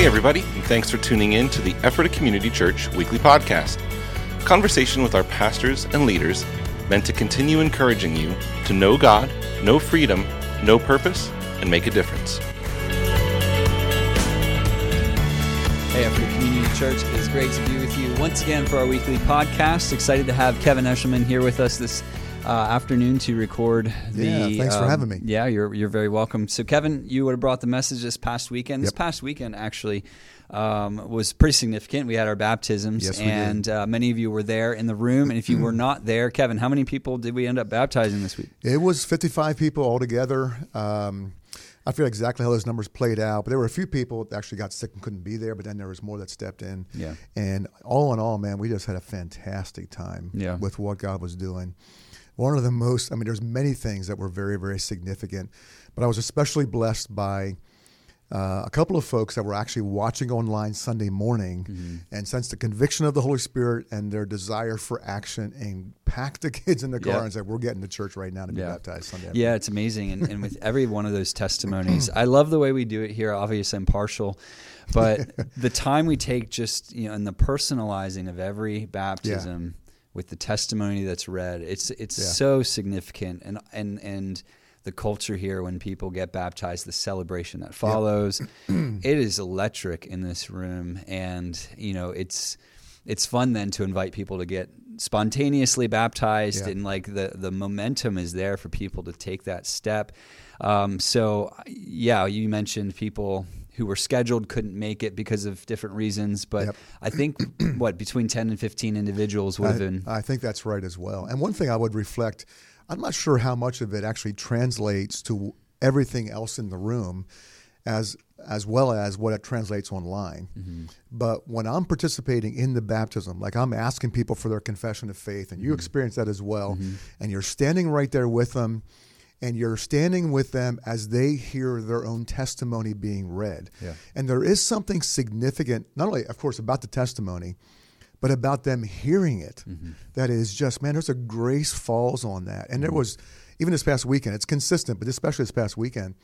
Hey, everybody, and thanks for tuning in to the Ephrata Community Church weekly podcast. Conversation with our pastors and leaders meant to continue encouraging you to know God, know freedom, know purpose, and make a difference. Hey, Ephrata Community Church, it is great to be with you once again for our weekly podcast. Excited to have Kevin Eshelman here with us this uh, afternoon to record the. Yeah, thanks for um, having me. Yeah, you're you're very welcome. So, Kevin, you would have brought the message this past weekend. This Yep. past weekend actually um, was pretty significant. We had our baptisms, Yes, and uh, many of you were there in the room. And if you were not there, Kevin, how many people did we end up baptizing this week? It was 55 people altogether. Um, I forget exactly how those numbers played out, but there were a few people that actually got sick and couldn't be there, but then there was more that stepped in. Yeah. And all in all, man, we just had a fantastic time Yeah. with what God was doing. One of the most, I mean, there's many things that were very, very significant, but I was especially blessed by uh, a couple of folks that were actually watching online Sunday morning Mm-hmm. and sensed the conviction of the Holy Spirit and their desire for action and packed the kids in the car Yeah. and said, We're getting to church right now to be Yeah. baptized Sunday. Yeah, it's amazing. And, and with every one of those testimonies, I love the way we do it here. Obviously, I'm partial, but the time we take just, you know, in the personalizing of every baptism with the testimony that's read, it's it's Yeah. so significant. And, and, and, the culture here when people get baptized, the celebration that follows, it is electric in this room, and you know it's it's fun then to invite people to get spontaneously baptized Yeah. and like the the momentum is there for people to take that step um, so yeah you mentioned people who were scheduled couldn't make it because of different reasons but Yep. i think what between 10 and 15 individuals would have been I, think that's right as well. And one thing I would reflect, I'm not sure how much of it actually translates to everything else in the room, as as well as what it translates online. Mm-hmm. But when I'm participating in the baptism, like I'm asking people for their confession of faith, and you Mm-hmm. experience that as well, and you're standing right there with them. And you're standing with them as they hear their own testimony being read. Yeah. And there is something significant, not only, of course, about the testimony, but about them hearing it. that is just man there's a grace falls on that and there was even this past weekend it's consistent but especially this past weekend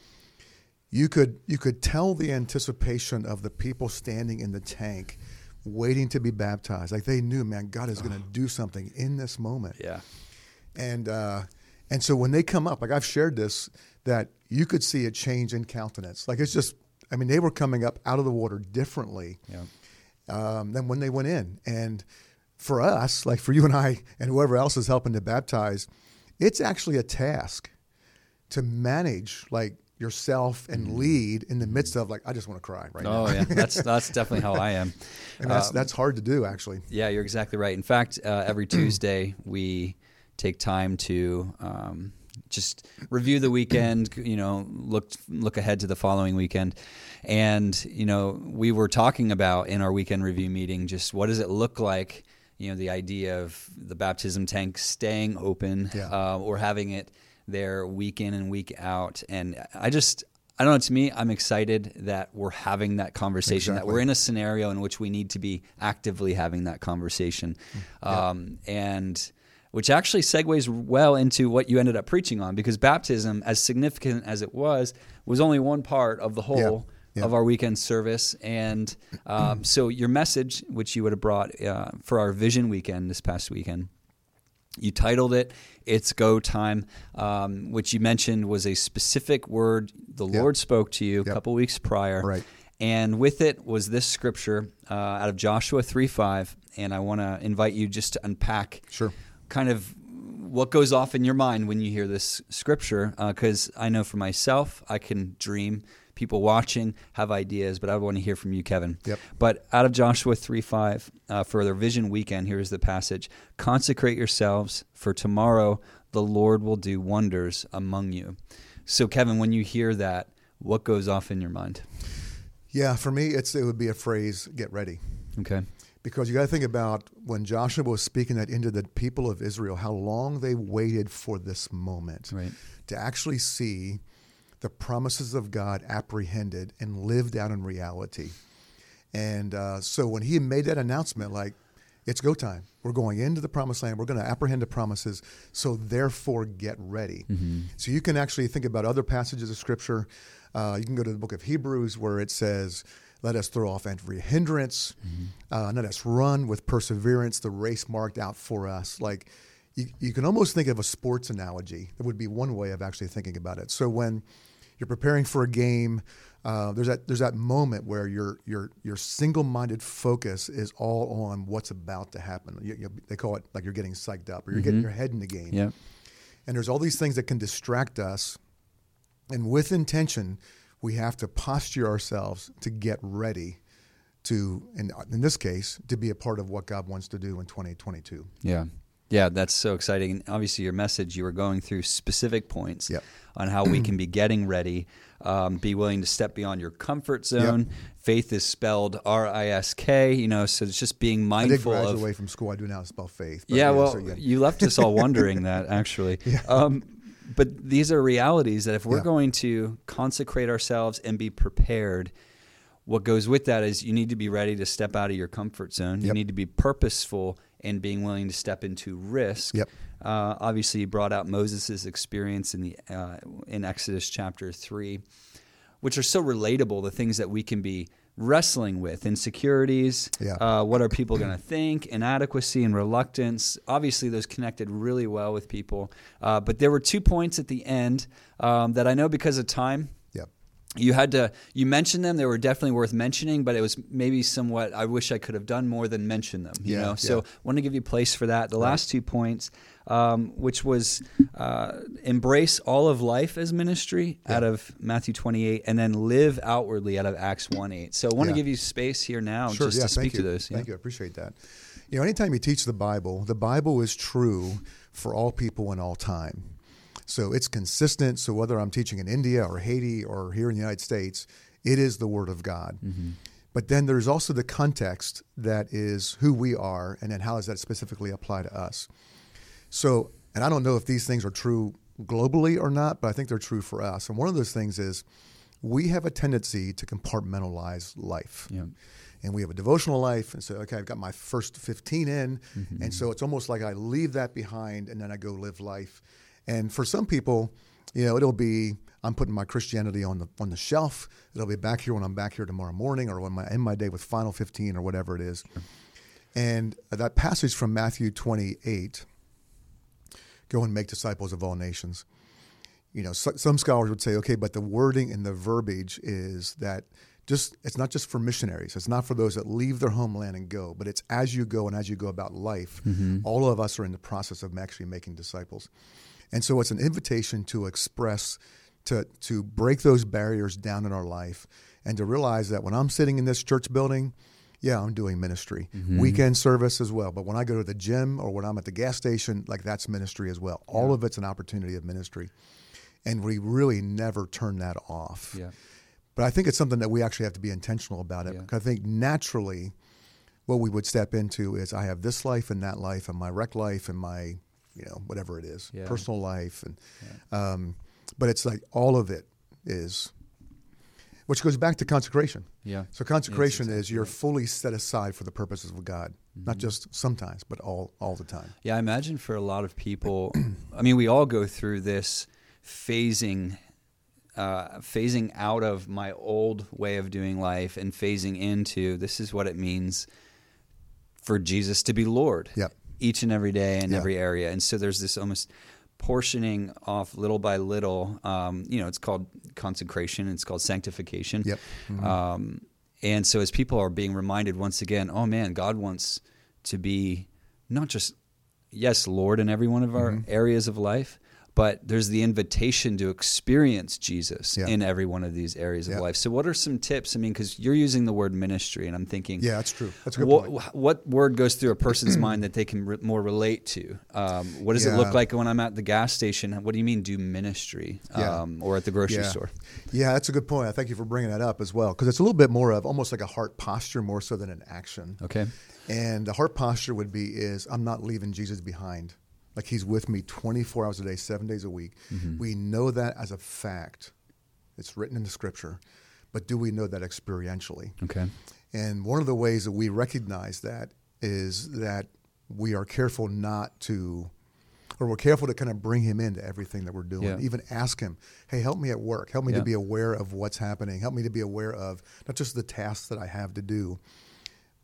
you could you could tell the anticipation of the people standing in the tank waiting to be baptized like they knew man god is going to do something in this moment yeah and uh, and so when they come up, like I've shared this, that you could see a change in countenance. Like it's just, I mean, they were coming up out of the water differently yeah um, than when they went in. And for us, like for you and I, and whoever else is helping to baptize, it's actually a task to manage like yourself and lead in the midst of like I just want to cry right now. oh yeah that's that's definitely how i am And that's Um, that's hard to do actually. Yeah, you're exactly right. In fact, uh, every Tuesday we take time to um, just review the weekend. You know, look look ahead to the following weekend, and you know, we were talking about in our weekend review meeting just what does it look like. You know, the idea of the baptism tank staying open Yeah. uh, or having it there week in and week out, and I just. I don't know. To me, I'm excited that we're having that conversation. That we're in a scenario in which we need to be actively having that conversation, um, and which actually segues well into what you ended up preaching on because baptism, as significant as it was, was only one part of the whole Yeah. of our weekend service. And um, so, your message, which you would have brought uh, for our Vision Weekend this past weekend, you titled it "It's Go Time," um, which you mentioned was a specific word the Yep. Lord spoke to you a couple weeks prior, Right. and with it was this scripture uh, out of Joshua 3 5. And I want to invite you just to unpack Sure. Kind of what goes off in your mind when you hear this scripture. Because I know for myself, I can dream. People watching have ideas, but I want to hear from you, Kevin. Yep. But out of Joshua 3 5, uh, for their vision weekend, here's the passage Consecrate yourselves, for tomorrow the Lord will do wonders among you. So, Kevin, when you hear that, what goes off in your mind? Yeah, for me, it's it would be a phrase: "Get ready." Okay. Because you got to think about when Joshua was speaking that into the people of Israel, how long they waited for this moment Right. to actually see the promises of God apprehended and lived out in reality. And uh, so when he made that announcement, like It's go time. We're going into the promised land. We're going to apprehend the promises. So therefore, get ready. Mm-hmm. So you can actually think about other passages of scripture. Uh, you can go to the book of Hebrews where it says, "Let us throw off every hindrance, uh, let us run with perseverance the race marked out for us." Like you, you can almost think of a sports analogy. That would be one way of actually thinking about it. So when you're preparing for a game, uh, there's that there's that moment where your your your single-minded focus is all on what's about to happen. You, you, they call it like you're getting psyched up, or you're getting your head in the game. Yeah. And there's all these things that can distract us. And with intention, we have to posture ourselves to get ready to, in, in this case, to be a part of what God wants to do in 2022. Yeah. Yeah, that's so exciting. And obviously, your message, you were going through specific points Yep. on how we can be getting ready, um, be willing to step beyond your comfort zone. Faith is spelled R I S K, you know, so it's just being mindful. I did graduate of. from school. I do now spell faith. Yeah, well, you left us all wondering that, actually. Um, but these are realities that if we're Yeah. going to consecrate ourselves and be prepared, what goes with that is you need to be ready to step out of your comfort zone. You need to be purposeful in being willing to step into risk. Yep. Uh, obviously, you brought out Moses' experience in the uh, in Exodus chapter three, which are so relatable. The things that we can be wrestling with, insecurities. Yeah. Uh, what are people going to think? Inadequacy and reluctance. Obviously, those connected really well with people. Uh, but there were two points at the end um, that I know because of time. You had to you mentioned them they were definitely worth mentioning but it was maybe somewhat i wish i could have done more than mention them you Yeah, know so yeah. want to give you place for that the last two points um, which was uh, embrace all of life as ministry out of matthew 28 and then live outwardly out of acts 1 8 so i want to Yeah. give you space here now Sure. just yeah. to speak to those yeah. Thank you. I appreciate that. You know, anytime you teach the Bible, the Bible is true for all people in all time. So it's consistent. So whether I'm teaching in India or Haiti or here in the United States, it is the Word of God. Mm-hmm. But then there's also the context that is who we are, and then how does that specifically apply to us? So, and I don't know if these things are true globally or not, but I think they're true for us. And one of those things is we have a tendency to compartmentalize life. Yeah. And we have a devotional life, and so okay, I've got my first 15 in, Mm-hmm. and so it's almost like I leave that behind, and then I go live life. And for some people, you know, it'll be I'm putting my Christianity on the on the shelf. It'll be back here when I'm back here tomorrow morning, or when I end my day with Final 15 or whatever it is. And that passage from Matthew 28, go and make disciples of all nations. You know, so, some scholars would say, okay, but the wording and the verbiage is that just it's not just for missionaries. It's not for those that leave their homeland and go, but it's as you go and as you go about life. Mm-hmm. All of us are in the process of actually making disciples, and so it's an invitation to express, to to break those barriers down in our life, and to realize that when I'm sitting in this church building, yeah, I'm doing ministry. Mm-hmm. Weekend service as well. But when I go to the gym or when I'm at the gas station, like that's ministry as well. All of it's an opportunity of ministry. And we really never turn that off. Yeah. But I think it's something that we actually have to be intentional about it. Yeah. Because I think naturally what we would step into is I have this life and that life and my rec life and my, you know, whatever it is, Yeah. personal life. And um, but it's like all of it is which goes back to consecration. Yeah. So consecration Yes, is you're fully set aside for the purposes of God, Mm-hmm. not just sometimes, but all all the time. Yeah, I imagine for a lot of people, I mean, we all go through this phasing, uh, phasing out of my old way of doing life and phasing into this is what it means for Jesus to be Lord Yep. Each and every day in Yeah. every area. And so there's this almost portioning off little by little. Um, you know, it's called consecration, it's called sanctification. Yep. Um, and so as people are being reminded once again, oh man, God wants to be not just yes, Lord in every one of our Mm-hmm. areas of life, but there's the invitation to experience Jesus Yeah. in every one of these areas of Yeah. life. So what are some tips? I mean, because you're using the word ministry, and I'm thinking, Yeah, that's true. That's a good what, point. what word goes through a person's mind that they can re- more relate to? Um, what does it look like when I'm at the gas station? What do you mean do ministry? Yeah. Um, or at the grocery Yeah. store? Yeah, that's a good point. I thank you for bringing that up as well, because it's a little bit more of almost like a heart posture more so than an action. Okay. And the heart posture would be is I'm not leaving Jesus behind. Like he's with me 24 hours a day, seven days a week. Mm-hmm. We know that as a fact. It's written in the scripture. But do we know that experientially? Okay. And one of the ways that we recognize that is that we are careful not to, or we're careful to kind of bring him into everything that we're doing. Yeah. Even ask him, hey, help me at work. Help me Yeah. to be aware of what's happening. Help me to be aware of not just the tasks that I have to do,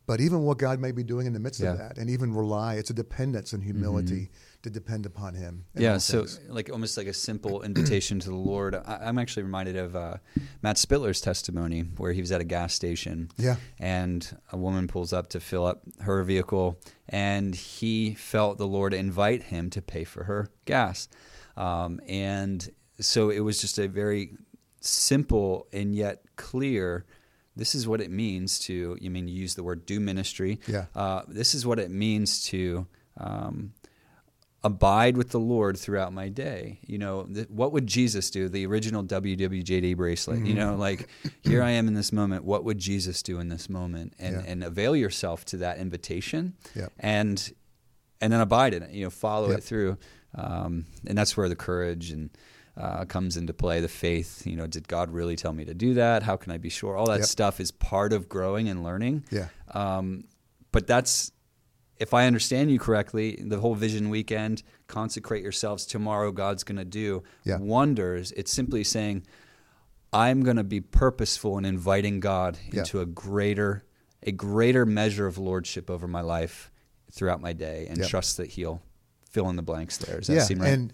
but even what God may be doing in the midst Yeah. Mm-hmm. of that. And even rely, it's a dependence and humility to depend upon him. Yeah, so things. like almost like a simple invitation to the Lord. I, I'm actually reminded of uh, Matt Spittler's testimony where he was at a gas station. Yeah. And a woman pulls up to fill up her vehicle, and he felt the Lord invite him to pay for her gas. Um, and so it was just a very simple and yet clear. This is what it means to. You mean you use the word do ministry? Yeah. Uh, this is what it means to. Um, abide with the Lord throughout my day. You know, th- what would Jesus do? The original WWJD bracelet. You know, like here I am in this moment. What would Jesus do in this moment? And Yeah. and avail yourself to that invitation. Yeah. And and then abide in it. You know, follow Yep. it through. Um, and that's where the courage and uh, comes into play. The faith. You know, did God really tell me to do that? How can I be sure? All that Yep. stuff is part of growing and learning. Yeah. Um, but that's if I understand you correctly, the whole vision weekend, consecrate yourselves tomorrow, God's going to do Yeah. wonders. It's simply saying, I'm going to be purposeful in inviting God Yeah. into a greater, a greater measure of lordship over my life throughout my day, and Yeah. trust that He'll fill in the blanks there. Does that seem right? and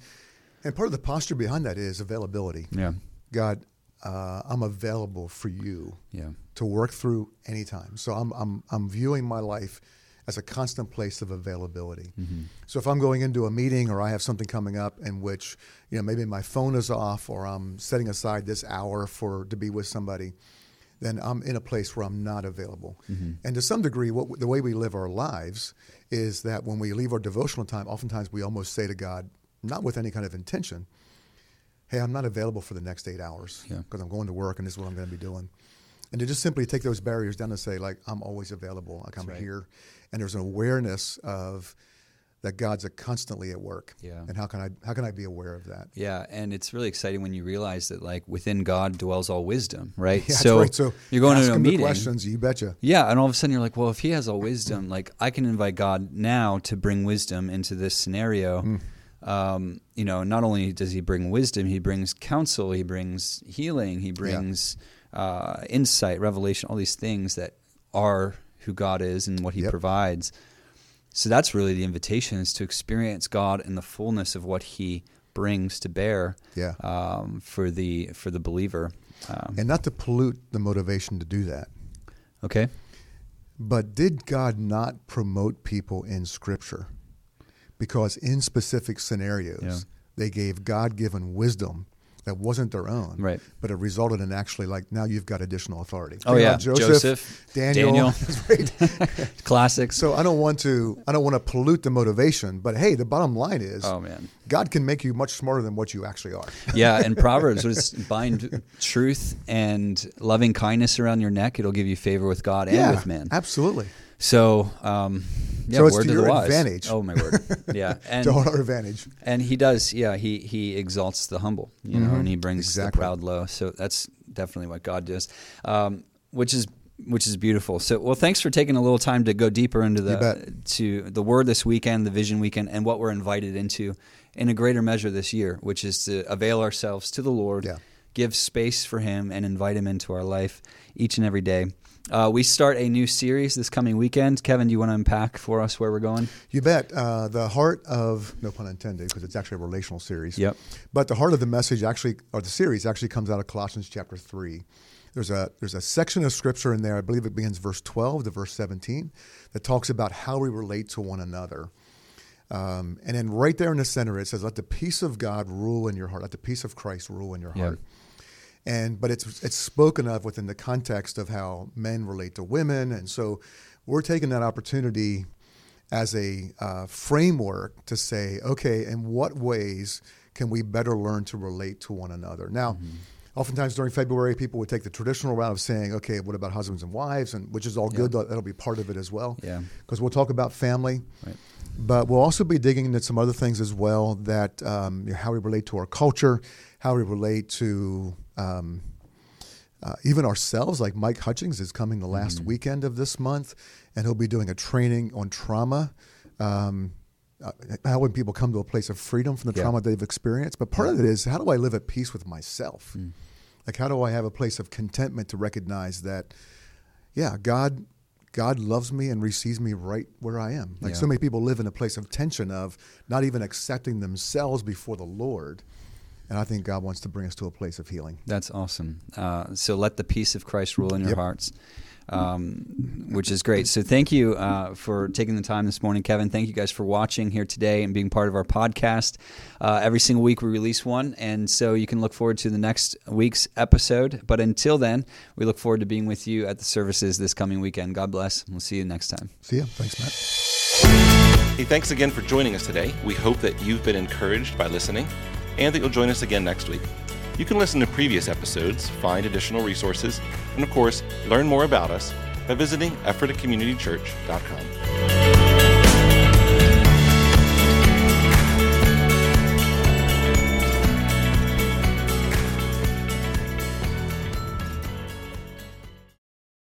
and part of the posture behind that is availability. yeah, God, uh, I'm available for you yeah, to work through anytime. So I'm I'm I'm viewing my life as a constant place of availability. Mm-hmm. So if I'm going into a meeting or I have something coming up in which you know maybe my phone is off or I'm setting aside this hour for to be with somebody, then I'm in a place where I'm not available. Mm-hmm. And to some degree, what the way we live our lives is that when we leave our devotional time, oftentimes we almost say to God, not with any kind of intention, "Hey, I'm not available for the next eight hours Yeah. because I'm going to work and this is what I'm going to be doing." And to just simply take those barriers down and say, like, I'm always available, like I'm right. here, and there's an awareness of that God's a constantly at work. Yeah. And how can I how can I be aware of that? Yeah, and it's really exciting when you realize that like within God dwells all wisdom, right? Yeah, that's so, right. So you're going to a meeting. questions, you betcha. Yeah, and all of a sudden you're like, well, if he has all wisdom, like I can invite God now to bring wisdom into this scenario. Hmm. Um, you know, not only does he bring wisdom, he brings counsel, he brings healing, he brings uh, insight, revelation, all these things that are who God is and what he Yep. provides. So that's really the invitation is to experience God in the fullness of what he brings to bear Yeah. um, for the for the believer. Um, And not to pollute the motivation to do that. okay. But did God not promote people in Scripture? Because in specific scenarios, Yeah. they gave God given wisdom that wasn't their own. Right. But it resulted in actually like now you've got additional authority. Oh Think yeah, about Joseph, Daniel. Daniel. Classics. So I don't want to I don't want to pollute the motivation, but hey, the bottom line is Oh man. God can make you much smarter than what you actually are. Yeah, and Proverbs was bind truth and loving kindness around your neck. It'll give you favor with God and with man. Absolutely. So, um, yeah, So it's word to to your advantage. Oh my word. Yeah, and to our advantage. and he does. Yeah, he he exalts the humble, you know, and he brings Mm-hmm. Exactly. the proud low. So that's definitely what God does, um, which is which is beautiful. So, well, thanks for taking a little time to go deeper into the to the word this weekend, the vision weekend, and what we're invited into in a greater measure this year, which is to avail ourselves to the Lord, Yeah. give space for Him, and invite Him into our life each and every day. Uh, we start a new series this coming weekend. Kevin, do you want to unpack for us where we're going? You bet. Uh, the heart of, no pun intended, because it's actually a relational series. Yep. But the heart of the message actually, or the series actually comes out of Colossians chapter 3. There's a, there's a section of scripture in there, I believe it begins verse 12 to verse 17, that talks about how we relate to one another. Um, and then right there in the center, it says, Let the peace of God rule in your heart. Let the peace of Christ rule in your heart. And but it's it's spoken of within the context of how men relate to women, and so we're taking that opportunity as a uh, framework to say, okay, in what ways can we better learn to relate to one another? Now, Mm-hmm. oftentimes during February, people would take the traditional route of saying, okay, what about husbands and wives, and which is all good. That'll be part of it as well. Yeah. because we'll talk about family. Right. But we'll also be digging into some other things as well that um, you know, how we relate to our culture, how we relate to um, uh, even ourselves, like Mike Hutchings is coming the last weekend of this month, and he'll be doing a training on trauma. Um, uh, how when people come to a place of freedom from the Yeah. trauma they've experienced. But part of it is how do I live at peace with myself? Like how do I have a place of contentment to recognize that, yeah, God, God loves me and receives me right where I am. Like Yeah. so many people live in a place of tension of not even accepting themselves before the Lord. And I think God wants to bring us to a place of healing. That's awesome. Uh, so let the peace of Christ rule in your Yep. hearts, um, which is great. So thank you uh, for taking the time this morning, Kevin. Thank you guys for watching here today and being part of our podcast. Uh, every single week we release one, and so you can look forward to the next week's episode. But until then, we look forward to being with you at the services this coming weekend. God bless. We'll see you next time. See ya. Thanks, Matt. Hey, thanks again for joining us today. We hope that you've been encouraged by listening and that you'll join us again next week. You can listen to previous episodes, find additional resources, and of course, learn more about us by visiting EphrataCommunityChurch.com.